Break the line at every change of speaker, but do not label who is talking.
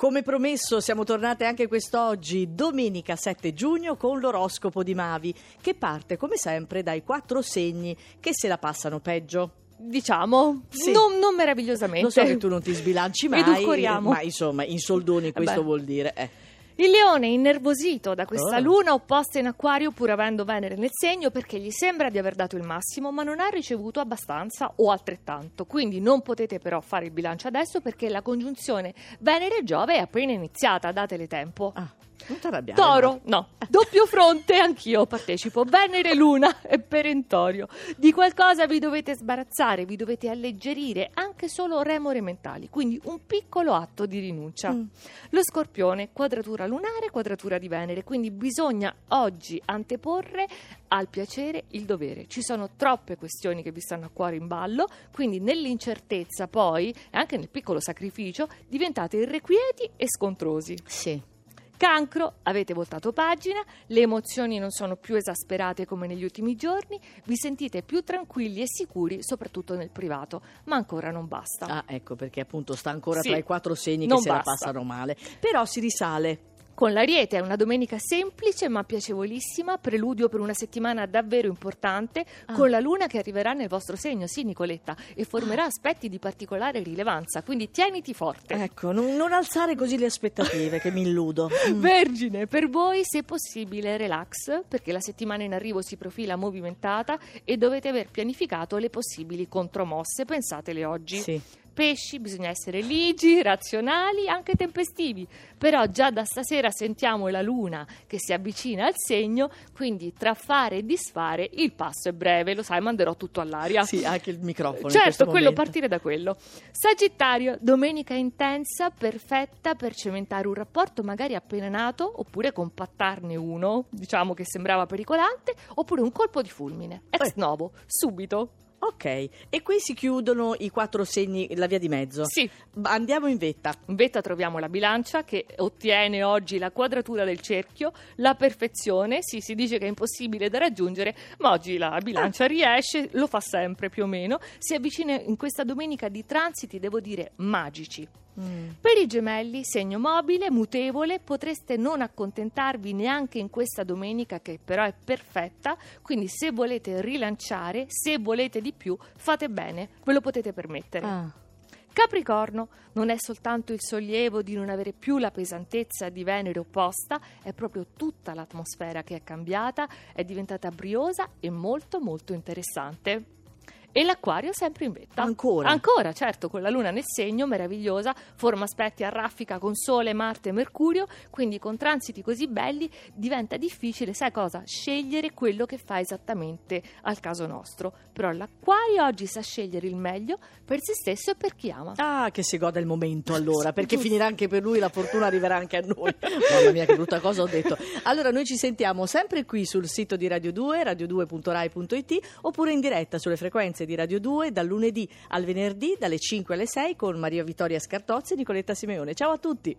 Come promesso siamo tornate anche quest'oggi, domenica 7 giugno, con l'oroscopo di Mavi, che parte come sempre dai quattro segni che se la passano peggio.
Diciamo,
Sì.
non, non meravigliosamente.
Lo so che tu non ti sbilanci mai,
Edulcoriamo.
ma insomma, in soldoni questo
Vabbè.
vuol dire. eh.
Il leone è innervosito da questa
Oh.
luna opposta in acquario pur avendo Venere nel segno perché gli sembra di aver dato il massimo ma non ha ricevuto abbastanza o altrettanto. Quindi non potete però fare il bilancio adesso perché la congiunzione Venere-Giove è appena iniziata, datele tempo.
Ah, non ti arrabbiare.
Toro, no, doppio fronte, anch'io partecipo. Venere, Luna e Perentorio. Di qualcosa vi dovete sbarazzare, vi dovete alleggerire, anche solo remore mentali, quindi un piccolo atto di rinuncia.
Mm.
Lo scorpione, quadratura lunare, quadratura di Venere, quindi bisogna oggi anteporre al piacere il dovere. Ci sono troppe questioni che vi stanno a cuore in ballo, quindi nell'incertezza poi, e anche nel piccolo sacrificio, diventate irrequieti e scontrosi.
Sì.
Cancro, avete voltato pagina, le emozioni non sono più esasperate come negli ultimi giorni, vi sentite più tranquilli e sicuri, soprattutto nel privato, ma ancora non basta.
Ah, ecco perché appunto sta ancora
Sì.
tra i quattro segni
Non
che se la
basta.
passano male. Però si risale.
Con l'Ariete è una domenica semplice ma piacevolissima, preludio per una settimana davvero importante,
Ah.
con la luna che arriverà nel vostro segno, sì Nicoletta, e formerà aspetti di particolare rilevanza, quindi tieniti forte.
Ecco, non, non alzare così le aspettative che mi illudo. Mm.
Vergine, per voi se possibile relax, perché la settimana in arrivo si profila movimentata e dovete aver pianificato le possibili contromosse, pensatele oggi.
Sì.
Pesci, bisogna essere ligi, razionali, anche tempestivi, però già da stasera sentiamo la luna che si avvicina al segno, quindi tra fare e disfare il passo è breve, lo sai, manderò tutto all'aria.
Sì, anche il microfono.
Certo, quello
momento.
partire da quello. Sagittario, domenica intensa, perfetta per cementare un rapporto magari appena nato, oppure compattarne uno, diciamo che sembrava pericolante, oppure un colpo di fulmine. Ex
Eh.
novo, subito.
Ok, e qui si chiudono i quattro segni, la via di mezzo.
Sì.
Andiamo in vetta.
In vetta troviamo la bilancia che ottiene oggi la quadratura del cerchio, la perfezione, sì, si dice che è impossibile da raggiungere, ma oggi la bilancia riesce, lo fa sempre più o meno, si avvicina in questa domenica di transiti, devo dire, magici. Per i gemelli, segno mobile, mutevole, potreste non accontentarvi neanche in questa domenica che però è perfetta, quindi se volete rilanciare, se volete di più, fate bene, ve lo potete permettere.
Ah.
Capricorno non è soltanto il sollievo di non avere più la pesantezza di Venere opposta, è proprio tutta l'atmosfera che è cambiata, è diventata briosa e molto molto interessante. E l'acquario sempre in vetta.
Ancora?
Ancora, certo, con la luna nel segno, meravigliosa, forma aspetti a raffica con Sole, Marte e Mercurio, quindi con transiti così belli diventa difficile, sai cosa? Scegliere quello che fa esattamente al caso nostro. Però l'acquario oggi sa scegliere il meglio per se stesso e per chi ama.
Ah, che si goda il momento allora, perché finirà anche per lui, la fortuna arriverà anche a noi. Mamma mia, che brutta cosa ho detto. Allora, noi ci sentiamo sempre qui sul sito di Radio 2, radio2.rai.it, oppure in diretta sulle frequenze di Radio 2 dal lunedì al venerdì, dalle 5 alle 6, con Maria Vittoria Scartozzi e Nicoletta Simeone. Ciao a tutti!